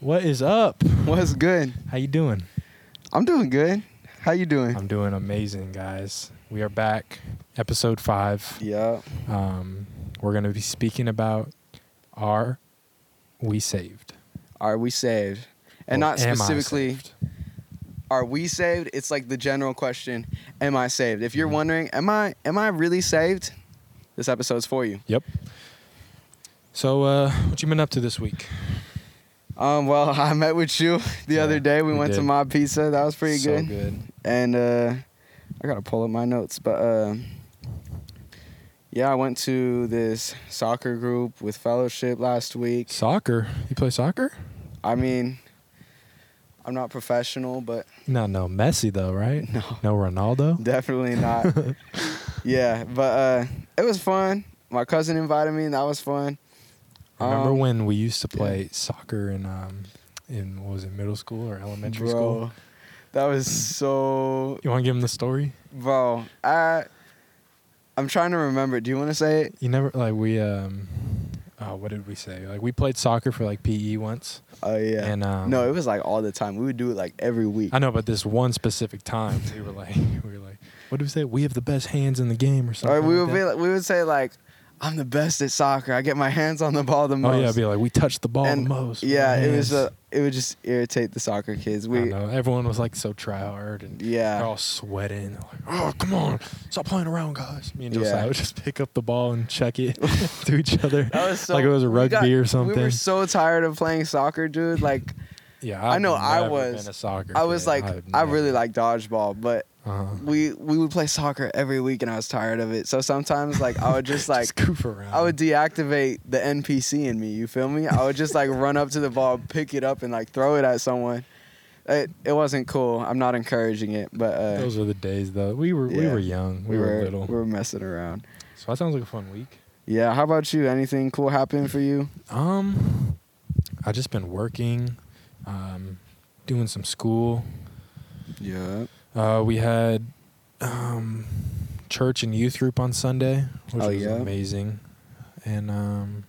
What is up? What's good? How you doing? I'm doing good. How you doing? I'm doing amazing, guys. We are back, episode five. yeah. Um, we're gonna be speaking about are we saved? Are we saved? And Or not am I specifically saved? are we saved? It's like the general question, am I saved? If you're wondering, am I am I really saved? This episode's for you. Yep. So, uh, what you been up to this week? Um well, I met with you the Yeah, other day. We, we went to did. MOD Pizza. That was pretty so good. good. And uh I got to pull up my notes, but uh yeah, I went to this soccer group with fellowship last week. Soccer. You play soccer? I mean, I'm not professional, but No, no. Messi though, right? no. No Ronaldo. Definitely not. yeah, but uh, it was fun. My cousin invited me, and that was fun. Remember Um, when we used to yeah. play soccer in um in what was it middle school or elementary bro, school? That was so, You want to give him the story? bro. I, I'm trying to remember. Do you want to say it? You never like we um. Oh, what did we say? Like we played soccer for like PE once, Oh yeah. and um, no, it was like all the time. We would do it like every week. I know, but this one specific time, we were like, we were like, what do we say? We have the best hands in the game, or something. Or we like would be like, we would say like, I'm the best at soccer. I get my hands on the ball the most. oh yeah, be like, we touched the ball And, the most. yeah, our it was. hands." Uh, it would just irritate the soccer kids. I We. know. Everyone was like so try hard, and Yeah. they're all sweating. They're like, oh come on, stop playing around, guys. Me and Yeah. Josiah would just pick up the ball and check it to each other. So, Like it was a rugby got- or something. We were so tired of playing soccer, dude. Like yeah, I I've know I was- Been a soccer I was like, I've I really like dodgeball, but Uh-huh. we we would play soccer every week, and I was tired of it. So sometimes, like, I would just like. around. I would deactivate the NPC in me. You feel me? I would just like run up to the ball, pick it up, and like throw it at someone. It it wasn't cool. I'm not encouraging it, but uh, Those were the days though. We were we were young. We, were, little. we were messing around. so that sounds like a fun week. Yeah. How about you? Anything cool happen for you? Um, I just been working, um, doing some school. Yeah. Uh, we had um, church and youth group on Sunday, which Oh, was yeah? amazing, and um,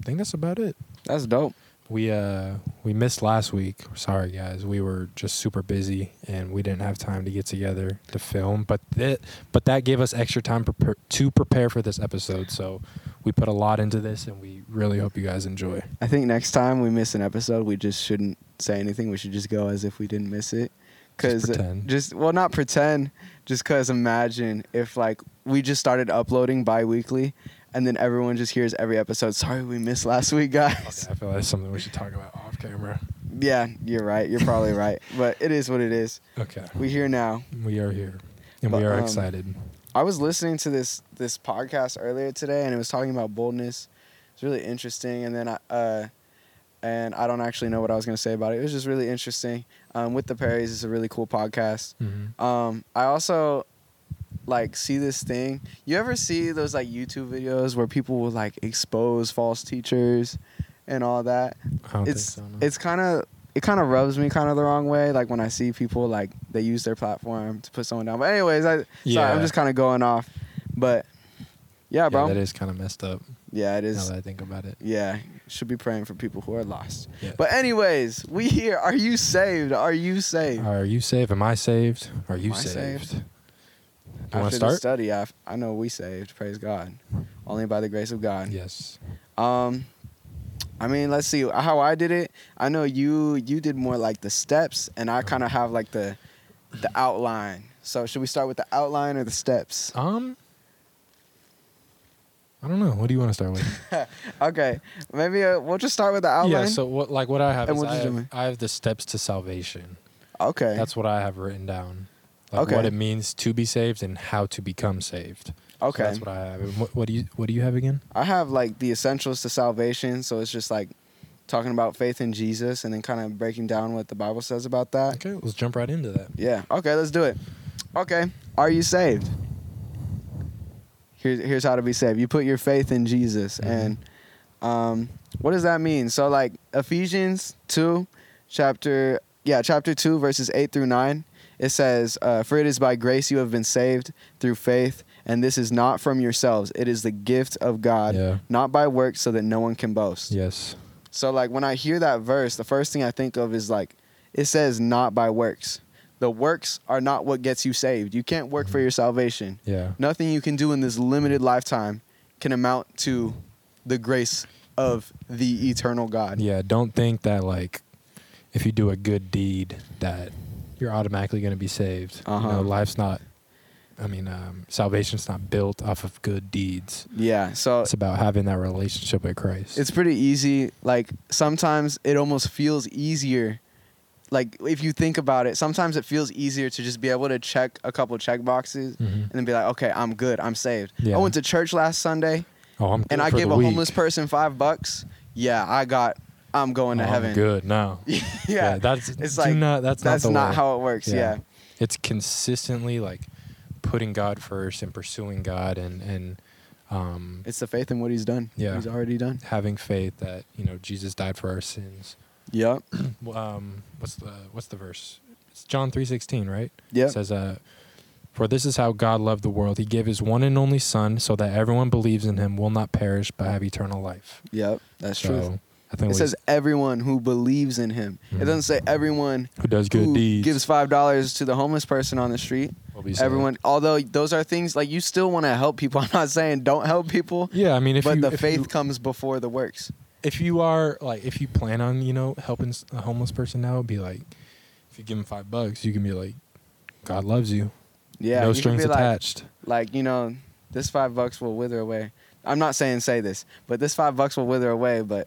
I think that's about it. That's dope. We uh we missed last week. Sorry guys, we were just super busy and we didn't have time to get together to film. But that but that gave us extra time prepare, to prepare for this episode. So we put a lot into this and we really hope you guys enjoy. I think next time we miss an episode, we just shouldn't say anything. We should just go as if we didn't miss it. Cause Just pretend. just well, not pretend. Just cause imagine if like we just started uploading bi-weekly, and then everyone just hears every episode. Sorry, we missed last week, guys. Okay, I feel like that's something we should talk about off camera. Yeah, you're right. You're probably right. But it is what it is. Okay. We here now. We are here. And But, we are um, excited. I was listening to this this podcast earlier today, and it was talking about boldness. It's really interesting, and then I uh, and I don't actually know what I was gonna say about it. It was just really interesting. Um, with the Perrys, it's a really cool podcast. hmm Um, I also like see this thing. You ever see those like YouTube videos where people will like expose false teachers and all that? It's so. no. it's kind of it kind of rubs me kind of the wrong way. Like when I see people like they use their platform to put someone down. But anyways, I sorry, Yeah. I'm just kind of going off. But yeah, yeah, bro. that is kind of messed up yeah, it now that I think about it. Yeah, should be praying for people who are lost. Yeah. But anyways, we here. Are you saved? Are you saved? Are you saved? Am I saved? Are you saved? saved? You After to the start? study, I, I know we saved. Praise God. Only by the grace of God. Yes. Um, I mean, let's see how I did it. I know you you did more like the steps, and I kind of have like the the outline. So should we start with the outline or the steps? Um, I don't know. What do you want to start with? Okay, maybe uh, we'll just start with the outline. Yeah. So what? Like what I have And is I have. I have the steps to salvation. okay, That's what I have written down. Like Okay. What it means to be saved and how to become saved. So okay. that's what I have. What, what do you What do you have again? I have like the essentials to salvation. So it's just like talking about faith in Jesus, and then kind of breaking down what the Bible says about that. Okay, let's jump right into that. Yeah. Okay, let's do it. Okay. Are you saved? Here's here's how to be saved. You put your faith in Jesus, Mhm. and um, what does that mean? So like Ephesians two, chapter yeah chapter two verses eight through nine. It says, uh, "For it is by grace you have been saved through faith, and this is not from yourselves; it is the gift of God, Yeah. not by works, so that no one can boast." Yes. So like when I hear that verse, the first thing I think of is like it says not by works. The works are not what gets you saved. You can't work for Mhm. your salvation. Yeah. Nothing you can do in this limited lifetime can amount to the grace of the eternal God. Yeah. Don't think that like if you do a good deed that you're automatically going to be saved. You Uh-huh. know, life's not. I mean, um, salvation's not built off of good deeds. Yeah. So It's about having that relationship with Christ. it's pretty easy. Like sometimes it almost feels easier. Like if you think about it, sometimes it feels easier to just be able to check a couple check boxes Mhm. and then be like, okay, I'm good, I'm saved. Yeah. I went to church last Sunday Oh, I'm. and I gave a week. homeless person five bucks. Yeah, I got. I'm going to Oh, I'm heaven. good now. yeah, that's It's like, not, that's, that's not, not how it works. Yeah. Yeah. it's consistently like putting God first and pursuing God and and um, it's the faith in what He's done. Yeah. He's already done. having faith that you know Jesus died for our sins. Yep. Um, what's the what's the verse? It's John three sixteen, right? Yeah. It says, uh, "For this is how God loved the world; He gave His one and only Son, so that everyone believes in Him will not perish but have eternal life." Yep. That's so true. I think It says everyone who believes in Him. Mhm. It doesn't say everyone who does good who deeds gives five dollars to the homeless person on the street. will be saved. Everyone, although those are things like you still want to help people. I'm not saying don't help people, Yeah, I mean, if but you, the faith you, comes before the works. If you are like if you plan on you know helping a homeless person now, be like if you give him five bucks, you can be like, God loves you. Yeah, no you strings be like- attached. like you know this five bucks will wither away i'm not saying say this but this five bucks will wither away but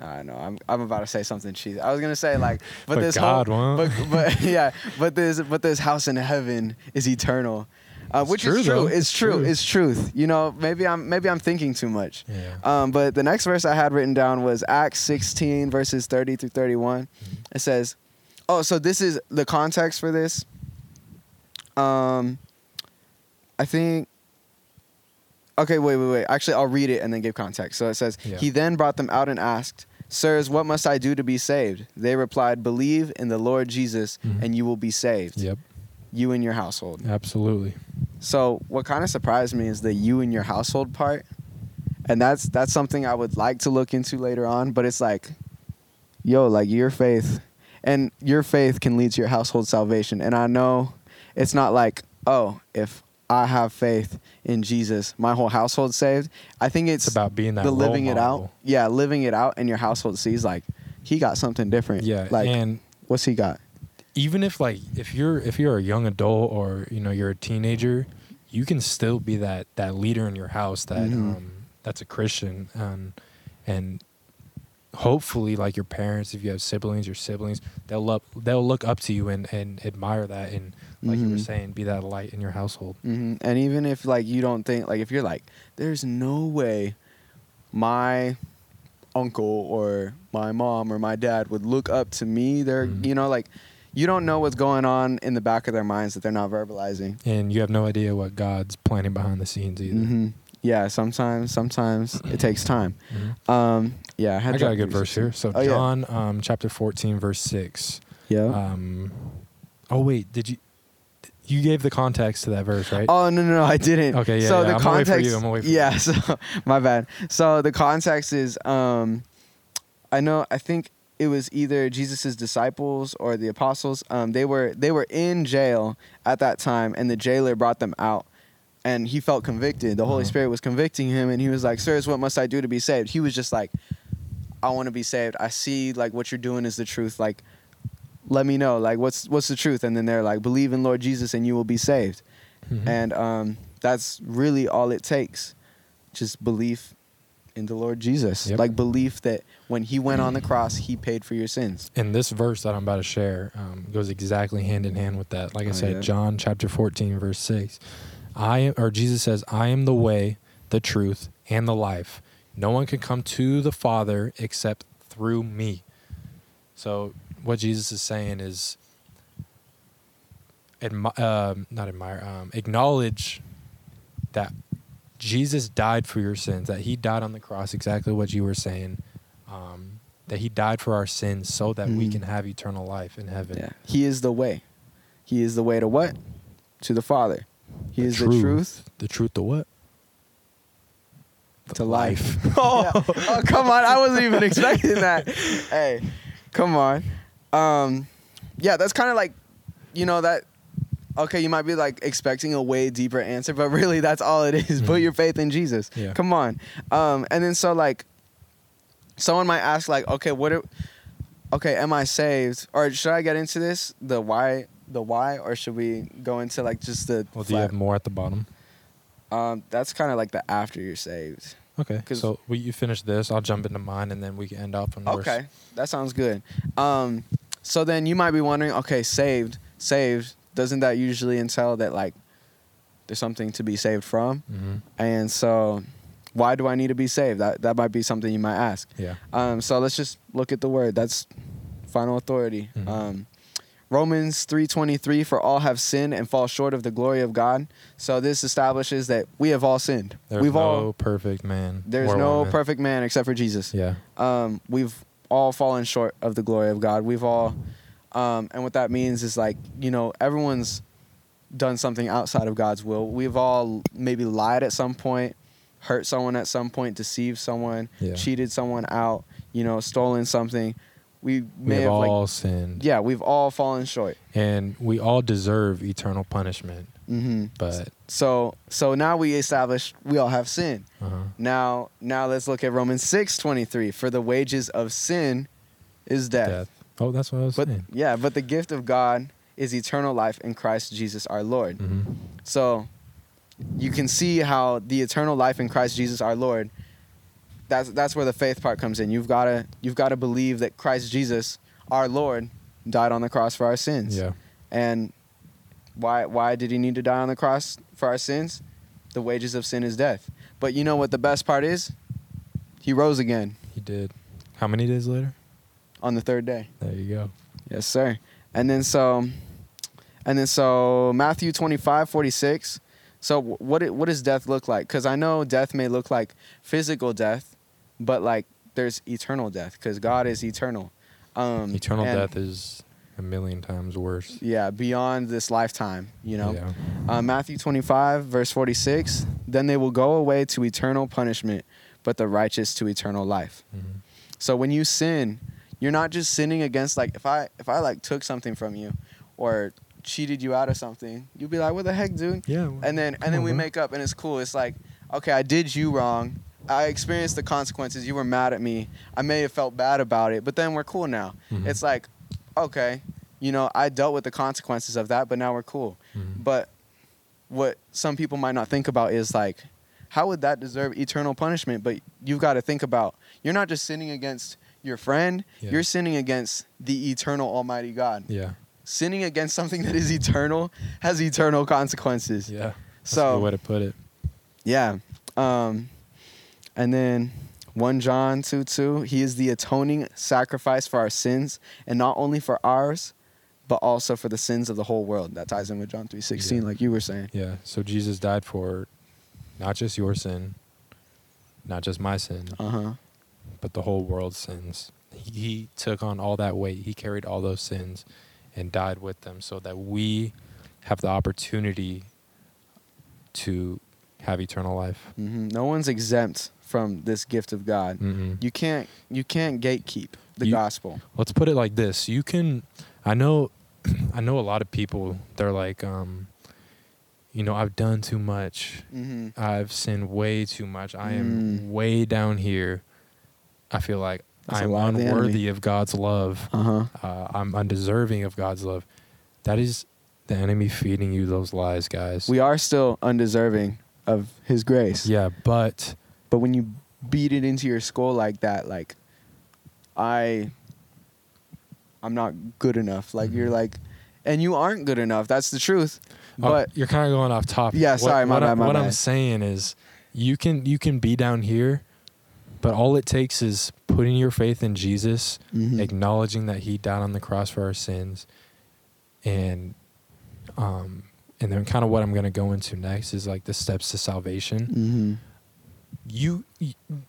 I know I'm I'm about to say something cheesy. I was gonna say like, but, But this God whole, won't. but, but yeah, but this but this house in heaven is eternal, uh, which true, is true. though. It's true. true. It's truth. You know, maybe I'm maybe I'm thinking too much. Yeah. Um, but the next verse I had written down was Acts 16 verses 30 through 31. It says, "Oh, so this is the context for this. Um, I think. Okay, wait, wait, wait. Actually, I'll read it and then give context. So it says, Yeah. He then brought them out and asked, Sirs, what must I do to be saved? They replied, Believe in the Lord Jesus, Mhm. and you will be saved, Yep. You and your household. Absolutely. So what kind of surprised me is the you and your household part, and that's that's something I would like to look into later on. But it's like, yo, like your faith, and your faith can lead to your household salvation. And I know it's not like, oh, if I have faith in Jesus, my whole household saved. I think it's, It's about being that the living it out. Yeah, living it out, and your household sees like he got something different. Yeah, like and what's he got? Even if like if you're if you're a young adult or you know you're a teenager, you can still be that that leader in your house that Mhm. um that's a Christian and and hopefully like your parents if you have siblings your siblings they'll look they'll look up to you and and admire that and like you were Mhm. saying be that light in your household hmm And even if like you don't think like if you're like, there's no way my uncle or my mom or my dad would look up to me. They're Mhm. you know like you don't know what's going on in the back of their minds that they're not verbalizing. and you have no idea what God's planning behind the scenes either. hmm Yeah, sometimes sometimes it takes time. Mhm. Um, yeah, I, had I got a good verse here. So Oh, yeah. John um, chapter 14 verse 6. Yeah. Um, oh wait, did you? You gave the context to that verse, right? Oh no no no I didn't. Okay, yeah, So yeah, the I'm context. for you, I'm gonna wait for yeah. you. So my bad. So the context is um, I know I think it was either Jesus' disciples or the apostles. Um, they were they were in jail at that time, and the jailer brought them out. And he felt convicted. The Holy Uh-huh. Spirit was convicting him, and he was like, "Sirs, what must I do to be saved?" He was just like, "I want to be saved. I see like what you're doing is the truth. Like, let me know. Like, what's what's the truth?" And then they're like, "Believe in Lord Jesus, and you will be saved." Mhm. and um, that's really all it takes just belief in the lord jesus Yep. like belief that when he went on the cross he paid for your sins And this verse that I'm about to share um, goes exactly hand in hand with that. Like I Oh, said, yeah. John chapter 14, verse 6. I am, or Jesus says, I am the way, the truth, and the life. No one can come to the Father except through me. So, what Jesus is saying is, admi- um, not admire, um, acknowledge that Jesus died for your sins, that he died on the cross, exactly what you were saying. Um, that he died for our sins so that we Mhm. can have eternal life in heaven. yeah he is the way he is the way to what to the father he The is the truth The truth, to what? to life. oh, oh, come on! I wasn't even expecting that. Hey, come on. Um, yeah, that's kind of like, you know that. Okay, you might be like expecting a way deeper answer, but really that's all it is. Put Mhm. your faith in Jesus. Yeah. Come on. Um, and then so like, someone might ask like, okay, what? Are, okay, am I saved? Or should I get into this the why? The why, or should we go into like just the? Well, do you have more at the bottom? um, that's kind of like the after you're saved. Okay. So we, you finish this. I'll jump into mine, and then we can end off on. Okay, that sounds good. Um, so then you might be wondering, okay, saved, saved. Doesn't that usually entail that like there's something to be saved from? hmm And so, why do I need to be saved? That that might be something you might ask. Yeah. Um, so let's just look at the word. That's final authority. Mhm. Um, Romans 3:23 for all have sinned and fall short of the glory of God. So this establishes that we have all sinned. There's We've no all perfect man. there's no woman. perfect man except for Jesus. Yeah. Um, we've all fallen short of the glory of God. We've all um, and what that means is like, you know, everyone's done something outside of God's will. We've all maybe lied at some point, hurt someone at some point, deceived someone, Yeah. cheated someone out, you know, stolen something. We We may have have like all sinned. yeah, we've all fallen short. And we all deserve eternal punishment. hmm But So so now we established we all have sin. uh-huh. Now now let's look at Romans six twenty three. For the wages of sin is death. death. Oh, that's what I was But saying. yeah, but the gift of God is eternal life in Christ Jesus our Lord. hmm So you can see how the eternal life in Christ Jesus our Lord that's that's where the faith part comes in. You've got to you've got to believe that Christ Jesus our Lord died on the cross for our sins. Yeah. And why why did he need to die on the cross for our sins? The wages of sin is death. But you know what the best part is? He rose again He did. How many days later? On the third day. There you go. Yes, sir. And then so, and then so Matthew 25, 46. So what it, what does death look like? Because I know death may look like physical death, but like there's eternal death because God is eternal. Um, Eternal death is a million times worse. Yeah, beyond this lifetime. You know. Yeah. Uh, Matthew 25, verse 46. Then they will go away to eternal punishment, but the righteous to eternal life. Mhm. So when you sin, you're not just sinning against like if I if I like took something from you or cheated you out of something, you'd be like, "What the heck, dude?" Yeah. well, And then and then on, we bro. make up and it's cool. It's like, "Okay, I did you wrong. I experienced the consequences. You were mad at me. I may have felt bad about it, but then we're cool now." Mhm. It's like, "Okay, you know, I dealt with the consequences of that, but now we're cool." Mhm. But what some people might not think about is like, how would that deserve eternal punishment? But you've got to think about you're not just sinning against your friend, Yeah. you're sinning against the eternal Almighty God. Yeah. Sinning against something that is eternal has eternal consequences. Yeah. That's a So good way to put it. yeah. Um, and then 1 John 2 2, he is the atoning sacrifice for our sins, and not only for ours, but also for the sins of the whole world. That ties in with John three sixteen, Yeah. like you were saying. Yeah. So Jesus died for not just your sin, not just my sin, Uh huh. But the whole world's sins. He, he took on all that weight. He carried all those sins and died with them so that we have the opportunity to have eternal life. hmm No one's exempt from this gift of God. Mm-mm. You can't you can't gatekeep the You- gospel. let's put it like this you can i know i know a lot of people they're like um you know i've done too much hmm i've sinned way too much i am Mm. way down here i feel like That's a i'm lie of the enemy. unworthy of god's love Uh huh. uh, i'm undeserving of god's love that is the enemy feeding you those lies guys We are still undeserving of His grace. yeah but But when you beat it into your skull like that, like I, I'm not good enough. Like you're Mhm. like, and you aren't good enough. That's the truth. Oh, But you're kind of going off topic. Yeah, What- sorry, my what, bad, I'm, my what I'm bad. saying is, you can you can be down here, but all it takes is putting your faith in Jesus, Mhm. acknowledging that He died on the cross for our sins, and um, and then kind of what I'm going to go into next is like the steps to salvation. Mhm. You,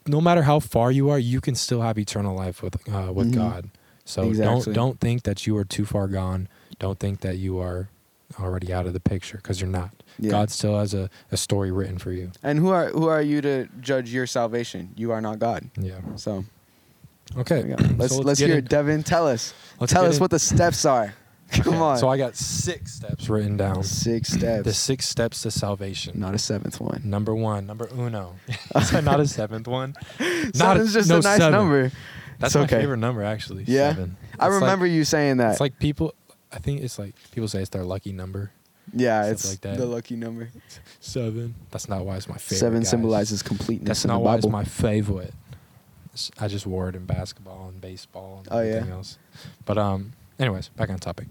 no matter how far you are, you can still have eternal life with uh, with Mhm. God. So Exactly. don't don't think that you are too far gone. Don't think that you are already out of the picture because you're not. Yeah. God still has a, a story written for you. And who are who are you to judge your salvation? You are not God. Yeah. So Okay. we go. let's let's hear it, Devin. Tell us. let's Tell us in- what the steps are. Come Okay, on. So I got six steps written down. Six steps. The six steps to salvation. Not a seventh one. Number one, number uno. Not a seventh one? Seven's just no, a nice seven. number. That's It's my okay. favorite number, actually. Yeah? Seven. I It's like- remember you saying that. It's like people. I think it's like people say it's their lucky number. yeah, stuff it's like that. the lucky number. Seven. That's not why it's my favorite. Seven guys. symbolizes completeness That's in not the why it's my favorite. It's- I just wore it in basketball and baseball and Oh, yeah? everything else. But um, anyways, back on topic.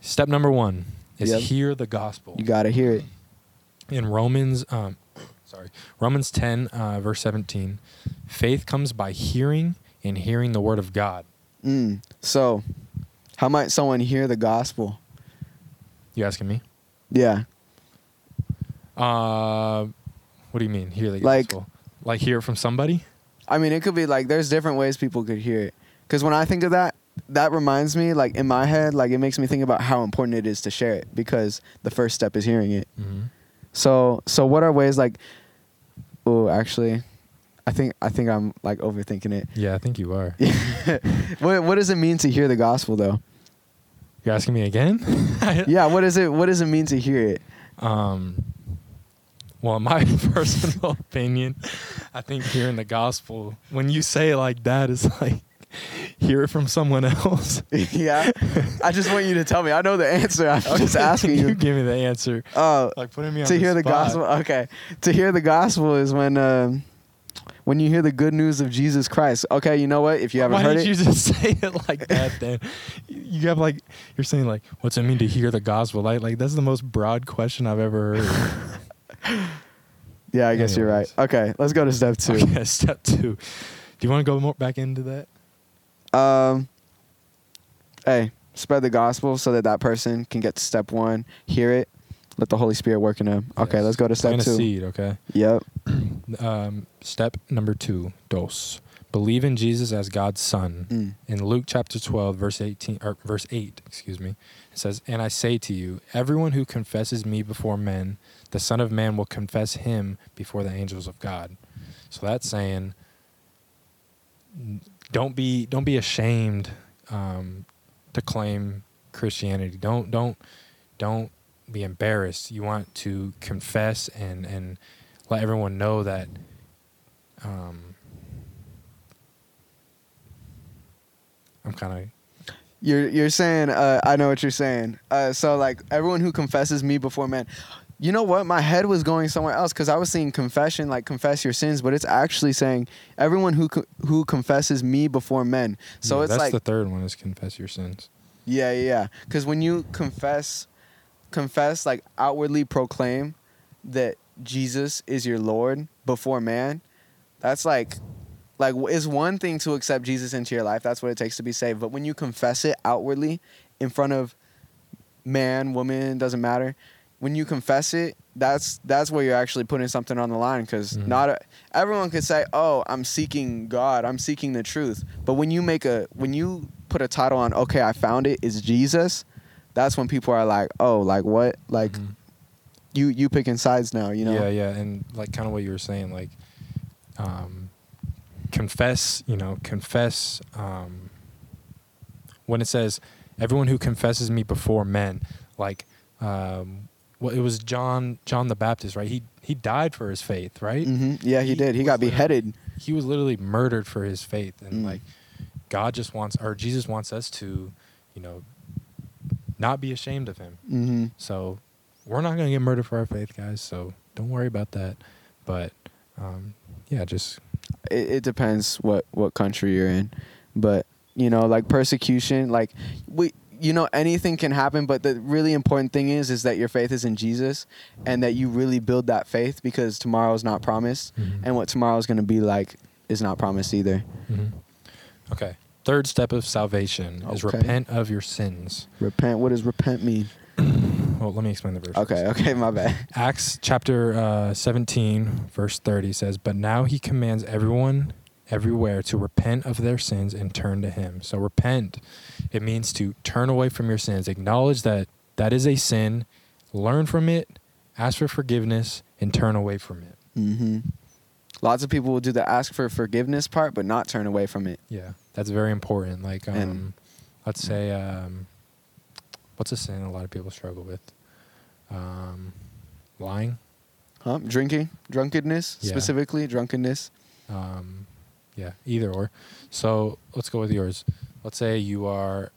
Step number one is Yep. hear the gospel. you gotta hear it. in Romans, um, sorry, Romans ten, uh, verse seventeen, faith comes by hearing and hearing the word of God. Mm. So, how might someone hear the gospel? You asking me? Yeah. Uh, what do you mean hear the Like- gospel? Like hear it from somebody? I mean, it could be like there's different ways people could hear it. Because when I think of that, that reminds me, like in my head, like it makes me think about how important it is to share it. Because the first step is hearing it. Mm-hmm. So, so what are ways like? Oh, actually, I think I think I'm like overthinking it. Yeah, I think you are. what what does it mean to hear the gospel though? You're asking me again? Yeah, what is it? What does it mean to hear it? Um, well, my personal opinion, I think hearing the gospel, when you say it like that, is like hear it from someone else. yeah, I just want you to tell me. I know the answer. I'm just asking you you. give me the answer. Oh, Like putting me on to hear the spot. gospel. Okay, to hear the gospel is when um, when you hear the good news of Jesus Christ. Okay, you know what? If you haven't Why heard didn't it, you just say it like that? Then you have like you're saying like, what's it mean to hear the gospel? Like, like that's the most broad question I've ever heard. yeah, I guess you're right. Okay, let's go to step two. okay, step two. Do you want to go more back into that? Um, hey, spread the gospel so that that person can get to step one, hear it, let the Holy Spirit work in them. Okay, Yes. let's go to step Plant a two. seed. Okay. Yep. Um, step number two, dos. Believe in Jesus as God's Son. Mm. In Luke chapter 12, verse 18 or verse 8, excuse me, it says, "And I say to you, everyone who confesses me before men, the Son of Man will confess him before the angels of God." So that's saying don't be don't be ashamed um, to claim Christianity. Don't don't don't be embarrassed. You want to confess and and let everyone know that um, I'm kind of You're you're saying uh, I know what you're saying. Uh, so like everyone who confesses me before men. You know what? My head was going somewhere else because I was seeing confession, like confess your sins, but it's actually saying everyone who co- who confesses me before men. So Yeah, it's that's like the third one is confess your sins. Yeah, yeah, yeah. Because when you confess, confess like outwardly proclaim that Jesus is your Lord before man, that's like, like it's one thing to accept Jesus into your life. That's what it takes to be saved. But when you confess it outwardly in front of man, woman, doesn't matter. When you confess it, that's that's where you're actually putting something on the line. Because Mhm. not a, everyone could say, "Oh, I'm seeking God. I'm seeking the truth." But when you make a when you put a title on, "Okay, I found it. It's Jesus," that's when people are like, "Oh, like what? Like Mhm. you you picking sides now?" You know? Yeah, yeah, and like kind of what you were saying, like um, confess. You know, confess. Um, when it says everyone who confesses me before men, like um, well, it was John John the Baptist, right? He he died for his faith, right? Mm-hmm. Yeah, he, He did. He got beheaded. He was literally murdered for his faith, and Mm. like God just wants, or Jesus wants us to, you know, not be ashamed of him. hmm So we're not gonna get murdered for our faith, guys. So don't worry about that. But um, yeah, just it, it depends what what country you're in but you know like persecution like we you know anything can happen but the really important thing is is that your faith is in jesus and that you really build that faith because tomorrow is not promised Mhm. and what tomorrow is going to be like is not promised either Mhm. okay. Third step of salvation is Okay. repent of your sins. repent what does repent mean Well, let me explain the verse. okay okay my bad Acts chapter uh, 17, verse 30 says, But now he commands everyone everywhere to repent of their sins and turn to him. So repent, it means to turn away from your sins, acknowledge that that is a sin. Learn from it, ask for forgiveness, and turn away from it. Mm-hmm. Lots of people will do the ask for forgiveness part, but not turn away from it. Yeah, that's very important. Like, um, And- let's say, um, what's a sin a lot of people struggle with? Um, lying. Huh? Drinking, drunkenness, Yeah. specifically drunkenness. Um, yeah, either or. So let's go with yours. Let's say you are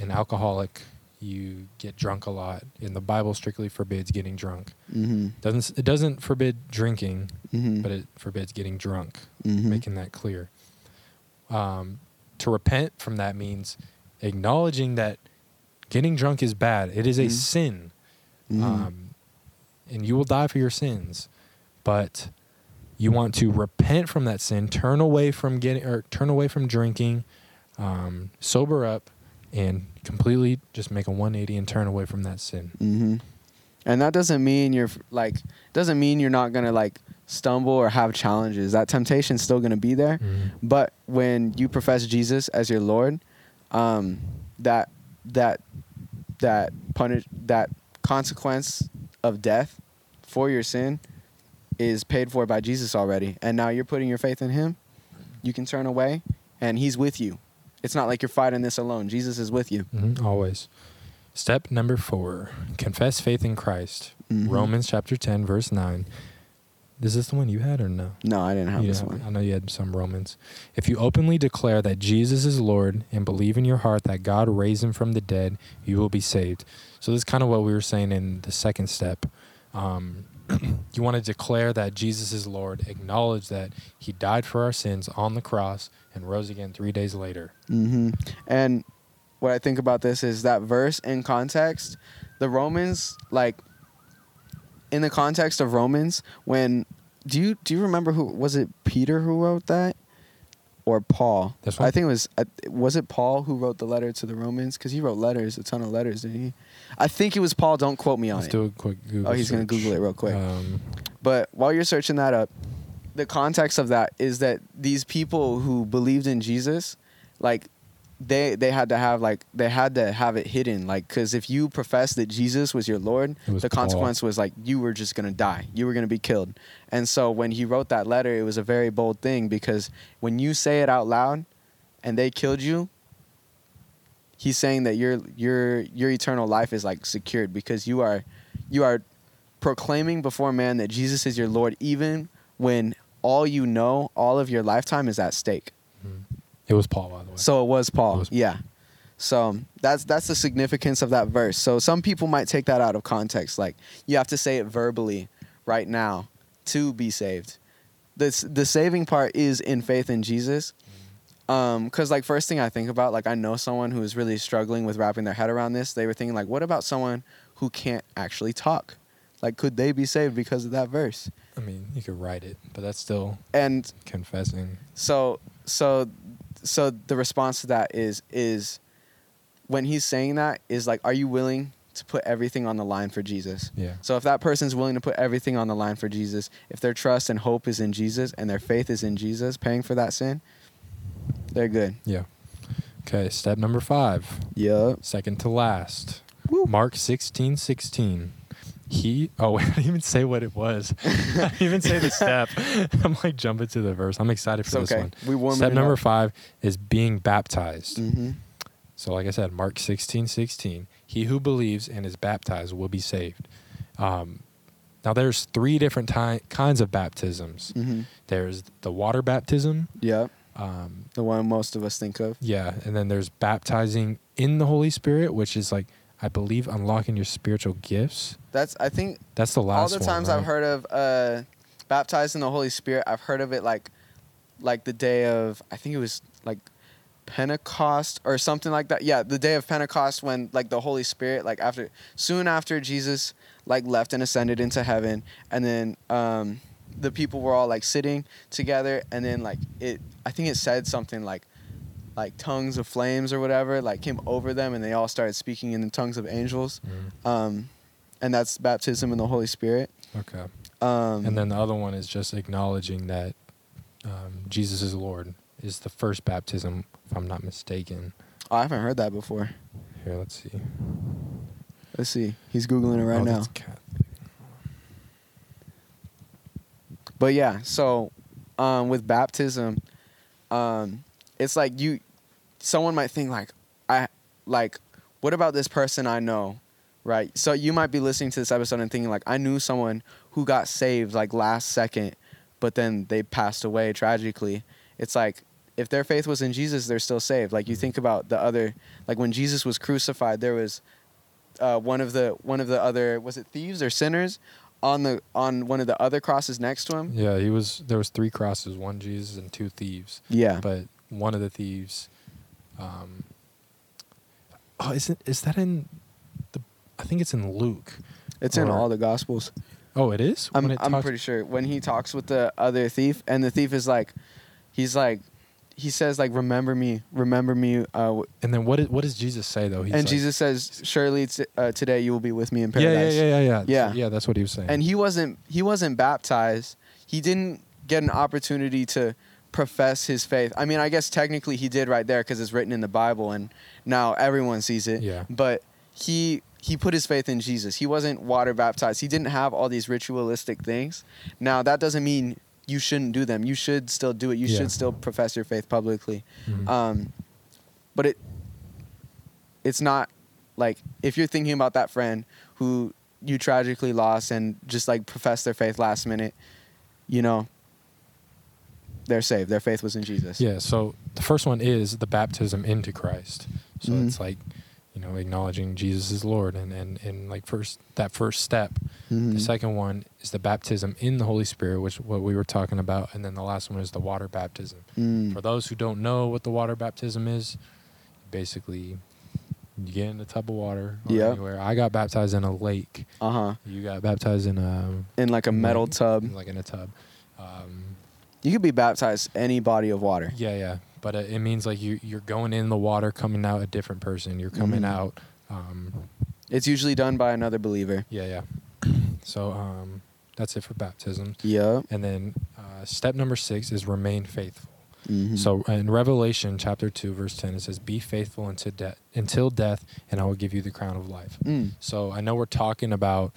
an alcoholic. You get drunk a lot, and the Bible strictly forbids getting drunk. Mm-hmm. Doesn't it doesn't forbid drinking, Mm-hmm. but it forbids getting drunk. mm-hmm. Making that clear. Um, to repent from that means acknowledging that getting drunk is bad. It is a Mhm. sin, Mhm. um, and you will die for your sins. But you want to repent from that sin, turn away from getting or turn away from drinking, um, sober up, and completely just make a 180 and turn away from that sin. Mm-hmm. And that doesn't mean you're like doesn't mean you're not gonna like stumble or have challenges. That temptation's still gonna be there. Mhm. But when you profess Jesus as your Lord, um, that that that punish that consequence of death for your sin is paid for by Jesus already. And now you're putting your faith in Him. You can turn away, and He's with you. It's not like you're fighting this alone. Jesus is with you. Mhm, Always. Step number four confess faith in Christ. Mhm. Romans chapter 10, verse 9. Is this the one you had or no? No, I didn't have You this one. I know you had some Romans. If you openly declare that Jesus is Lord and believe in your heart that God raised him from the dead, you will be saved. So this is kind of what we were saying in the second step. Um, you want to declare that Jesus is Lord, acknowledge that he died for our sins on the cross and rose again three days later. Mm-hmm. And what I think about this is that verse in context, the Romans like in the context of Romans when do you do you remember who was it Peter who wrote that or Paul? This one? I think it was uh, was it Paul who wrote the letter to the Romans cuz he wrote letters, a ton of letters, didn't he? I think it was Paul, don't quote me on Let's it. do a quick Google oh, he's going to. Google it real quick. Um, But while you're searching that up, the context of that is that these people who believed in Jesus, like they they had to have like they had to have it hidden like cuz if you profess that Jesus was your lord, was the Paul. consequence was like you were just going to die. You were going to be killed. And so when he wrote that letter, it was a very bold thing because when you say it out loud and they killed you, he's saying that your your your eternal life is like secured because you are you are proclaiming before man that Jesus is your Lord, even when all you know, all of your lifetime is at stake. It was Paul, by the way. So it was Paul. It was- yeah. So that's that's the significance of that verse. So some people might take that out of context, like you have to say it verbally right now to be saved. The the saving part is in faith in Jesus. Um, cause like first thing I think about, like I know someone who is really struggling with wrapping their head around this. They were thinking like, what about someone who can't actually talk? Like, could they be saved because of that verse? I mean, you could write it, but that's still And confessing. so so so the response to that is is when he's saying that is like, are you willing to put everything on the line for Jesus? Yeah. So if that person's willing to put everything on the line for Jesus, if their trust and hope is in Jesus and their faith is in Jesus, paying for that sin, they're good. Yeah. Okay, step number five. Yup. Second to last. Woo. Mark sixteen sixteen. He oh I didn't even say what it was. I didn't even say the step. I'm like jumping to the verse. I'm excited for It's this okay. one. We warm Step number five is being baptized. Mm-hmm. So like I said, Mark sixteen sixteen. He who believes and is baptized will be saved. Um, now there's three different ty- kinds of baptisms. Mm-hmm. There's the water baptism. Yeah. Um, The one most of us think of. Yeah, and then there's baptizing in the Holy Spirit, which is like I believe unlocking your spiritual gifts. That's I think That's the last all the one, times right? I've heard of uh, baptized in the Holy Spirit, I've heard of it like like the day of I think it was like Pentecost or something like that. Yeah, the day of Pentecost when like the Holy Spirit like after soon after Jesus like left and ascended into heaven and then um the people were all like sitting together and then like it I think it said something like like tongues of flames or whatever like came over them and they all started speaking in the tongues of angels Mhm. um and that's baptism in the Holy Spirit Okay, um, and then the other one is just acknowledging that um, Jesus is Lord is the first baptism, if I'm not mistaken. oh, I haven't heard that before. Here, let's see. Let's see. He's googling it right Oh, now. But yeah, so um, with baptism, um, it's like you, someone might think like, I like, what about this person I know, right? So you might be listening to this episode and thinking like, I knew someone who got saved like last second, but then they passed away tragically. It's like if their faith was in Jesus, they're still saved. Like you think about the other, like when Jesus was crucified, there was uh, one of the one of the other was it thieves or sinners on the on one of the other crosses next to him. Yeah, he was. There was three crosses: one Jesus and two thieves. Yeah. But one of the thieves, um, oh, isn't is that in the? I think it's in Luke. It's in all the gospels. Oh, it is. I'm it I'm talks- pretty sure when he talks with the other thief and the thief is like he's like he says like remember me remember me uh, And then what? Is, what does Jesus say though? He's and like- Jesus says surely t- uh, today you will be with me in Yeah, yeah, paradise. yeah, yeah, yeah. Yeah. yeah. That's what he was saying. And he wasn't he wasn't baptized. He didn't get an opportunity to profess his faith. I mean, I guess technically he did right there because it's written in the Bible and now everyone sees it. Yeah. But he he put his faith in Jesus. He wasn't water baptized. He didn't have all these ritualistic things. Now that doesn't mean you shouldn't do them. You should still do it. You Yeah. should still profess your faith publicly. Mhm. Um, but it it's not like if you're thinking about that friend who you tragically lost and just like professed their faith last minute, you know, they're saved. Their faith was in Jesus. Yeah, so the first one is the baptism into Christ. So Mhm. it's like, you know, acknowledging Jesus is Lord and, and, and like first that first step. Mhm. The second one is the baptism in the Holy Spirit, which what we were talking about, and then the last one is the water baptism. Mm. For those who don't know what the water baptism is, basically you get in a tub of water or Yep. anywhere. I got baptized in a lake. Uh huh. You got baptized in a In like a metal like- tub. like in a tub. Um, You could be baptized any body of water. Yeah, yeah, but uh, it means like you you're going in the water, coming out a different person. You're coming Mhm. out. Um, It's usually done by another believer. yeah, yeah. so um, that's it for baptism. Yep. And then uh, step number six is remain faithful. Mhm. So in Revelation chapter two, verse ten, it says, "Be faithful until death, until death, and I will give you the crown of life." Mm. So I know we're talking about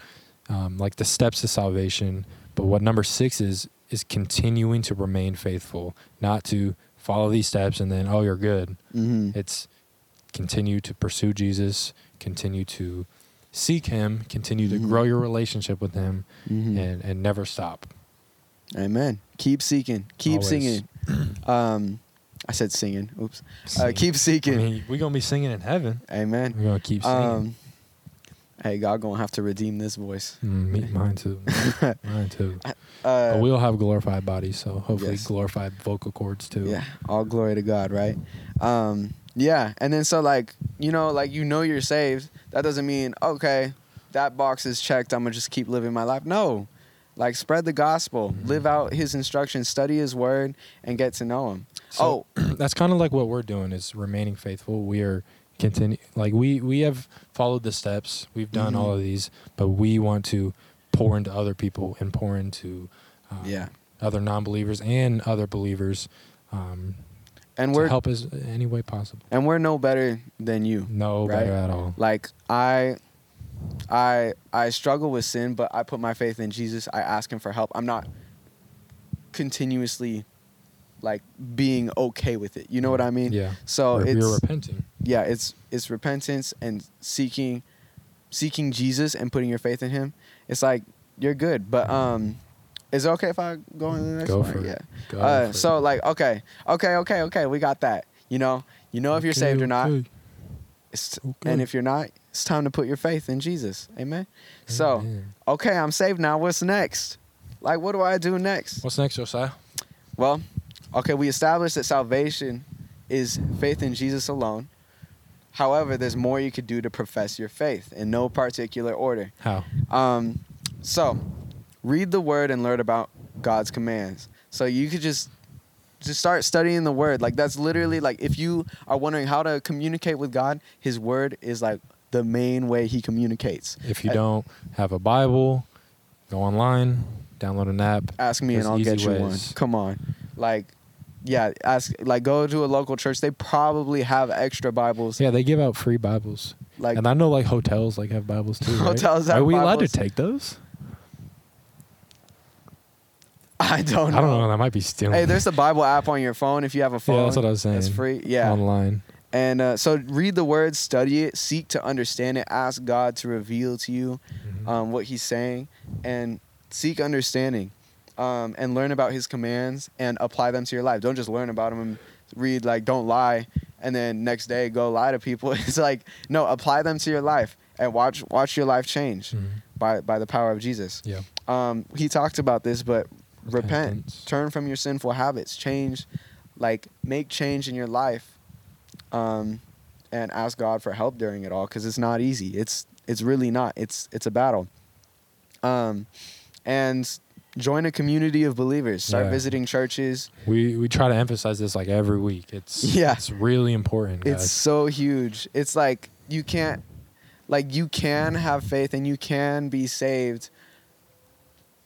um, like the steps to salvation, but what number six is is continuing to remain faithful, not to follow these steps and then oh you're good. Mhm. It's continue to pursue Jesus, continue to seek Him, continue to Mhm. grow your relationship with Him, Mhm. and and never stop. Amen. Keep seeking. Keep Always. singing. Um, I said singing. Oops. Uh, keep I seeking. mean, we're gonna be singing in heaven. Amen. We're gonna keep singing. Um, hey, God gonna have to redeem this voice. Mm, me, mine too. mine too. Uh, but we'll have glorified bodies, so hopefully Yes. glorified vocal cords too. Yeah, all glory to God, right? Um, yeah, and then so like you know, like you know you're saved. That doesn't mean okay, that box is checked. I'm gonna just keep living my life. No, like spread the gospel, Mhm. live out His instructions, study His word, and get to know Him. So oh, that's kind of like what we're doing is remaining faithful. We are continue like we we have followed the steps. We've done all Mhm. of these, but we want to pour into other people and pour into um, Yeah. other non-believers and other believers um, and we're help us any way possible. and we're no better than you. No Right? better at all. Like I I I struggle with sin, but I put my faith in Jesus. I ask him for help. I'm not continuously like being okay with it. You know what I mean? Yeah. So we're, it's we're repenting. yeah, it's it's repentance and seeking seeking Jesus and putting your faith in him. It's like you're good. But um is it okay if I go into the next Go one? for it. yeah. Go Uh, for so it. like okay, okay, okay, okay, we got that. You know, you know if you're Okay, saved or not. okay. It's, Okay. And if you're not, it's time to put your faith in Jesus. Amen. So, okay, I'm saved now. What's next? Like, what do I do next? what's next, Josiah? Well, okay, we established that salvation is faith in Jesus alone. However, there's more you could do to profess your faith in no particular order. How? Um, so, read the word and learn about God's commands. So you could just just start studying the word. Like that's literally like if you are wondering how to communicate with God, His word is like the main way He communicates. If you I- don't have a Bible, go online, download an app. Ask me and I'll get you one. Come on, like. Yeah, ask like go to a local church. They probably have extra Bibles. Yeah, they give out free Bibles. like and I know like hotels like have Bibles too. Right? Hotels have Are we allowed to take those? I don't know. I don't know. That might be stealing. Hey, there's a Bible app on your phone if you have a phone. yeah, that's what I was saying. It's free. Yeah. Online. And uh, so read the word, study it, seek to understand it, ask God to reveal to you Mhm. um, what He's saying, and seek understanding, um, and learn about His commands and apply them to your life. Don't just learn about them and read like "Don't lie," and then next day go lie to people. It's like no, apply them to your life and watch watch your life change Mhm. by by the power of Jesus. Yeah. Um, he talked about this, but repent, Repentance. turn from your sinful habits, change, like make change in your life, um, and ask God for help during it all because it's not easy. It's it's really not. It's it's a battle. Um, and join a community of believers. Start Yeah. visiting churches. We we try to emphasize this like every week. It's Yeah. It's really important, guys. It's so huge. It's like you can't, like you can have faith and you can be saved,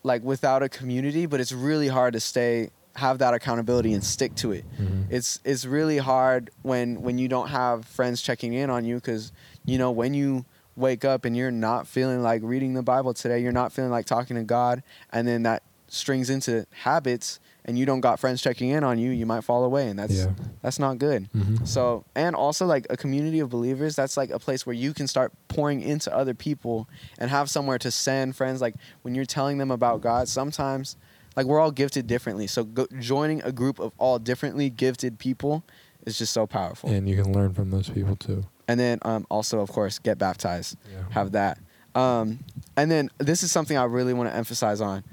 like without a community. But it's really hard to stay, have that accountability and stick to it. Mhm. It's it's really hard when when you don't have friends checking in on you because you know when you wake up and you're not feeling like reading the Bible today, you're not feeling like talking to God, and then that strings into habits, and you don't got friends checking in on you, you might fall away, and that's yeah. that's not good. Mhm. So, and also like a community of believers, that's like a place where you can start pouring into other people and have somewhere to send friends. Like when you're telling them about God, sometimes like we're all gifted differently. So go, joining a group of all differently gifted people is just so powerful. And you can learn from those people too. And then um, also, of course, get baptized. Yeah. Have that. Um, and then this is something I really want to emphasize on.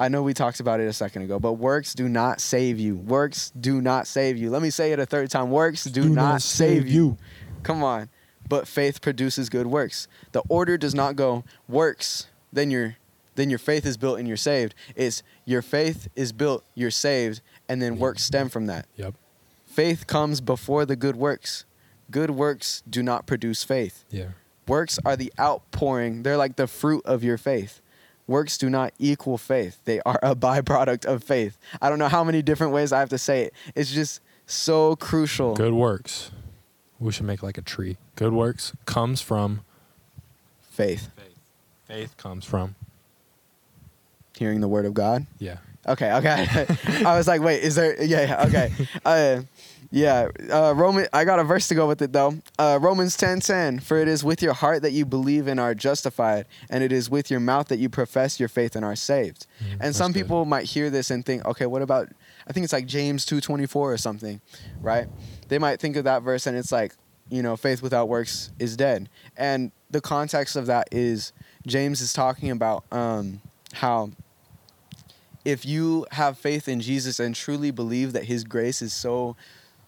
I know we talked about it a second ago, but works do not save you. Works do not save you. Let me say it a third time. Works do, not, save you. Come on. But faith produces good works. The order does not go works, then your then your faith is built and you're saved. It's your faith is built, you're saved, and then works stem from that. Yep. Faith comes before the good works. Good works do not produce faith. Yeah. Works are the outpouring, they're like the fruit of your faith. Works do not equal faith, they are a byproduct of faith. I don't know how many different ways I have to say it. It's just so crucial. Good works. We should make like a tree. Good works comes from Faith. faith. Faith comes from Hearing the word of God. yeah. Okay, okay. I was like, wait, is there? Yeah, yeah okay. Uh, yeah, uh, Roman. I got a verse to go with it though. Uh, Romans ten ten. For it is with your heart that you believe and are justified, and it is with your mouth that you profess your faith and are saved. Mm, And some good. people might hear this and think, okay, what about? I think it's like James two twenty four or something, right? They might think of that verse and it's like, you know, faith without works is dead. And the context of that is James is talking about um, how if you have faith in Jesus and truly believe that his grace is so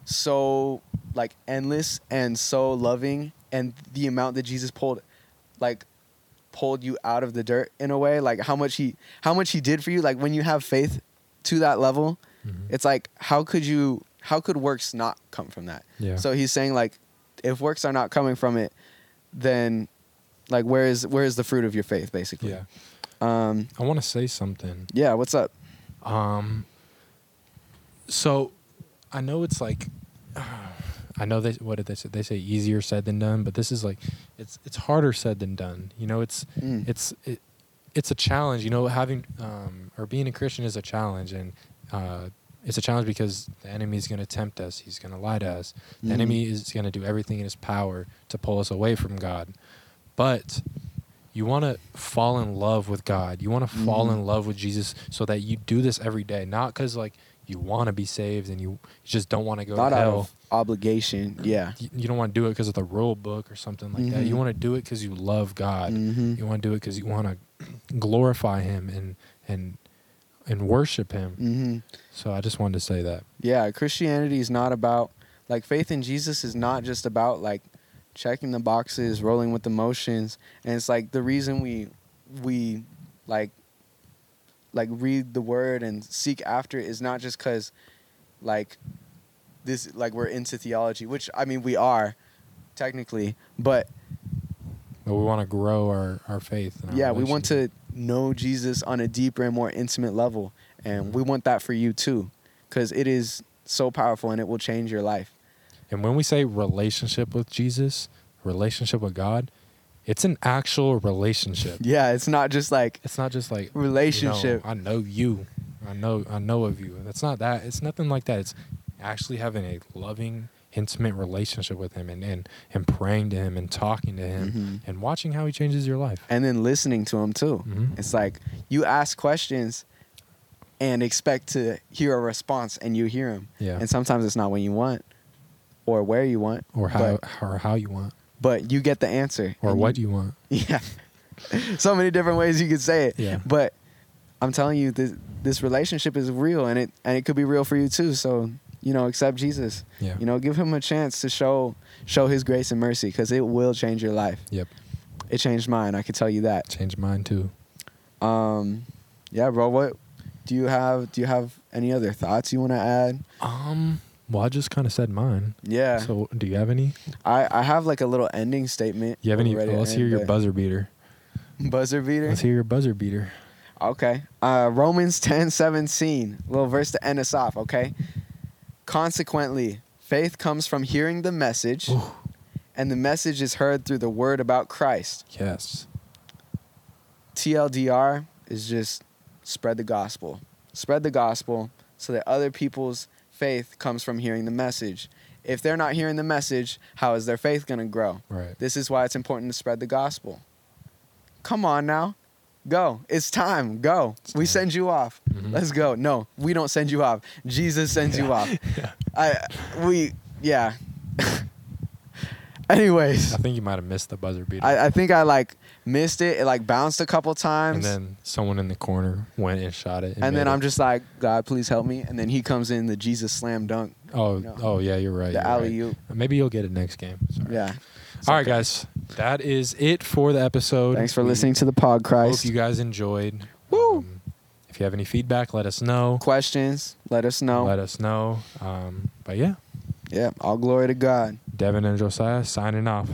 so like endless and so loving and the amount that Jesus pulled like pulled you out of the dirt in a way like how much he how much he did for you like when you have faith to that level Mhm. it's like how could you how could works not come from that yeah. so he's saying like if works are not coming from it then like where is where is the fruit of your faith basically yeah. Um I want to say something. yeah what's up Um. So, I know it's like, I know they what did they say? They say easier said than done, but this is like, it's it's harder said than done. You know, it's Mm. it's it, it's a challenge. You know, having um or being a Christian is a challenge, and uh, it's a challenge because the enemy is going to tempt us. He's going to lie to us. The Mhm. enemy is going to do everything in his power to pull us away from God. But you want to fall in love with God. You want to fall Mhm. in love with Jesus so that you do this every day, not because like you want to be saved and you just don't want to go not to hell. obligation yeah You, don't want to do it because of the rule book or something like that. Mhm. You want to do it because you love God. Mhm. You want to do it because you want to glorify Him and and and worship Him. Mhm. So I just wanted to say that. yeah christianity is not about like faith in jesus is not just about like checking the boxes rolling with the motions and it's like the reason we we like like read the word and seek after it is not just because like this like we're into theology which i mean we are technically but But we want to grow our our faith. our yeah we want to know jesus on a deeper and more intimate level and we want that for you too because it is so powerful and it will change your life And when we say relationship with Jesus, relationship with God, it's an actual relationship. Yeah, it's not just like It's not just like you know, relationship. I know you. I know I know of you. That's not that. It's nothing like that. It's actually having a loving, intimate relationship with him and and, and praying to him and talking to him Mhm. and watching how he changes your life. And then listening to him too. Mhm. It's like you ask questions and expect to hear a response and you hear him. Yeah. And sometimes it's not when you want or where you want or how but- or how you want. but you get the answer. Or what you want. Yeah. so many different ways you could say it. Yeah. But I'm telling you this this relationship is real and it and it could be real for you too. So, you know, accept Jesus. Yeah. You know, give him a chance to show show his grace and mercy cuz it will change your life. Yep. It changed mine, I can tell you that. Change mine too. Um yeah, bro, what do you have do you have any other thoughts you want to add? Um well I just kind of said mine. Yeah. So do you have any? I I have like a little ending statement. You have any to let's hear your buzzer beater. buzzer beater. Let's hear your buzzer beater. Okay. Uh, Romans 10 17, little verse to end us off, okay? Consequently, faith comes from hearing the message, Ooh. and the message is heard through the word about Christ. Yes. TLDR is just spread the gospel. Spread the gospel so that other people's faith comes from hearing the message. If they're not hearing the message, how is their faith going to grow? Right. This is why it's important to spread the gospel. Come on now. Go. It's time. Go. It's we time. send you off. Mhm. Let's go. No, we don't send you off. Jesus sends you off. Yeah. I we yeah. Anyways, I think you might have missed the buzzer beater. I, I think I like missed it. It like bounced a couple times. and then someone in the corner went and shot it. and then made I'm it. just like, God, please help me. And then he comes in the Jesus slam dunk, Oh, you know, oh yeah, you're right. the right. alley oop. Maybe you'll get it next game. Sorry. Yeah. All right, guys. That is it for the episode. Thanks for We listening to the pod, Christ. Hope you guys enjoyed. Woo! Um, if you have any feedback, let us know. Questions? Let us know. Let us know. Um, but yeah, yeah. All glory to God. Devin and Josiah signing off.